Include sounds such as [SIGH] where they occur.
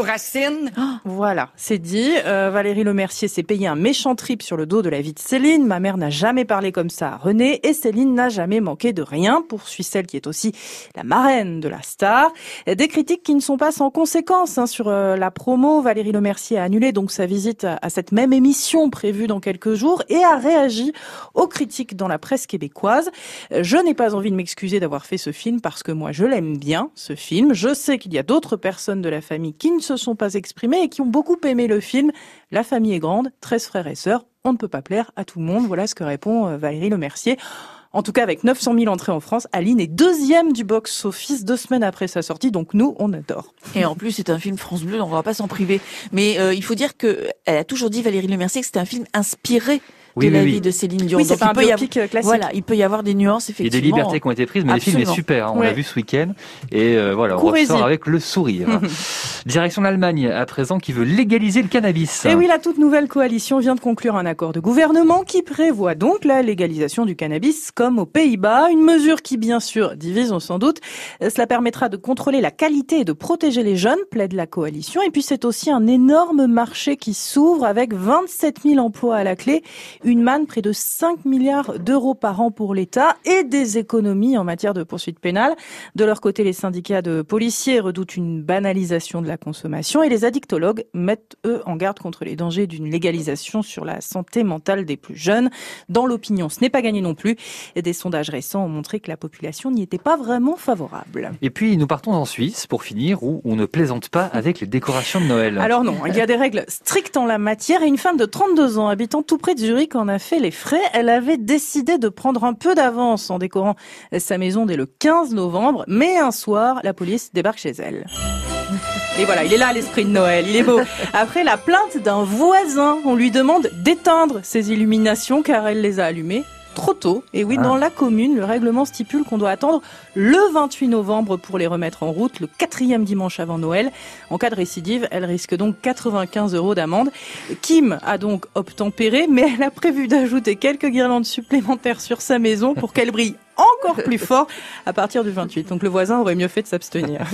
Racine. Voilà, c'est dit. Euh, Valérie Lemercier s'est payé un méchant trip sur le dos de la vie de Céline. Ma mère n'a jamais parlé comme ça à René et Céline n'a jamais manqué de rien, poursuit celle qui est aussi la marraine de la star. Des critiques qui ne sont pas sans conséquences hein, sur euh, la promo. Valérie Lemercier a annulé donc sa visite à, à cette même émission prévue dans quelques jours et a réagi aux critiques dans la presse québécoise. Euh, Je n'ai pas envie de m'excuser d'avoir fait ce film parce que moi je l'aime bien, ce film. Je sais qu'il y a d'autres personnes de la famille qui ne se sont pas exprimés et qui ont beaucoup aimé le film. La famille est grande, 13 frères et sœurs, on ne peut pas plaire à tout le monde. Voilà ce que répond euh, Valérie Lemercier. En tout cas, avec 900 000 entrées en France, Aline est deuxième du box-office deux semaines après sa sortie. Donc nous, on adore. Et en plus, c'est un film France Bleu, on va pas s'en priver. Mais euh, il faut dire que elle a toujours dit Valérie Lemercier que c'était un film inspiré Oui, de la oui, vie oui. de Céline Dion. Oui, Donc, pas il un peut y avoir- biopic euh, classique. Voilà, il peut y avoir des nuances Il y a effectivement. des libertés qui ont été prises, mais le film est Absolument. super. hein. On Ouais. l'a vu ce week-end. Et euh, voilà, on ressort avec le sourire. [LAUGHS] Direction l'Allemagne, à présent, qui veut légaliser le cannabis. Et oui, la toute nouvelle coalition vient de conclure un accord de gouvernement qui prévoit donc la légalisation du cannabis comme aux Pays-Bas. Une mesure qui, bien sûr, divise, on s'en doute. Euh, Cela permettra de contrôler la qualité et de protéger les jeunes, plaide la coalition. Et puis, c'est aussi un énorme marché qui s'ouvre avec 27 000 emplois à la clé, une manne près de 5 milliards d'euros par an pour l'État et des économies en matière de poursuite pénale. De leur côté, les syndicats de policiers redoutent une banalisation de la consommation et les addictologues mettent, eux, en garde contre les dangers d'une légalisation sur la santé mentale des plus jeunes. Dans l'opinion, ce n'est pas gagné non plus. Et des sondages récents ont montré que la population n'y était pas vraiment favorable. Et puis, nous partons en Suisse, pour finir, où on ne plaisante pas avec les décorations de Noël. Alors non, il y a des règles strictes en la matière et une femme de 32 ans habitant tout près de Zurich en a fait les frais. Elle avait décidé de prendre un peu d'avance en décorant sa maison dès le 15 novembre, mais un soir, la police débarque chez elle. [LAUGHS] Et voilà, il est là l'esprit de Noël, il est beau. Après la plainte d'un voisin, on lui demande d'éteindre ses illuminations car elle les a allumées trop tôt. Et oui, Ah. dans la commune, le règlement stipule qu'on doit attendre le 28 novembre pour les remettre en route, le quatrième dimanche avant Noël. En cas de récidive, elle risque donc 95 euros d'amende. Kim a donc obtempéré, mais elle a prévu d'ajouter quelques guirlandes supplémentaires sur sa maison pour qu'elle brille encore plus fort à partir du 28. Donc le voisin aurait mieux fait de s'abstenir.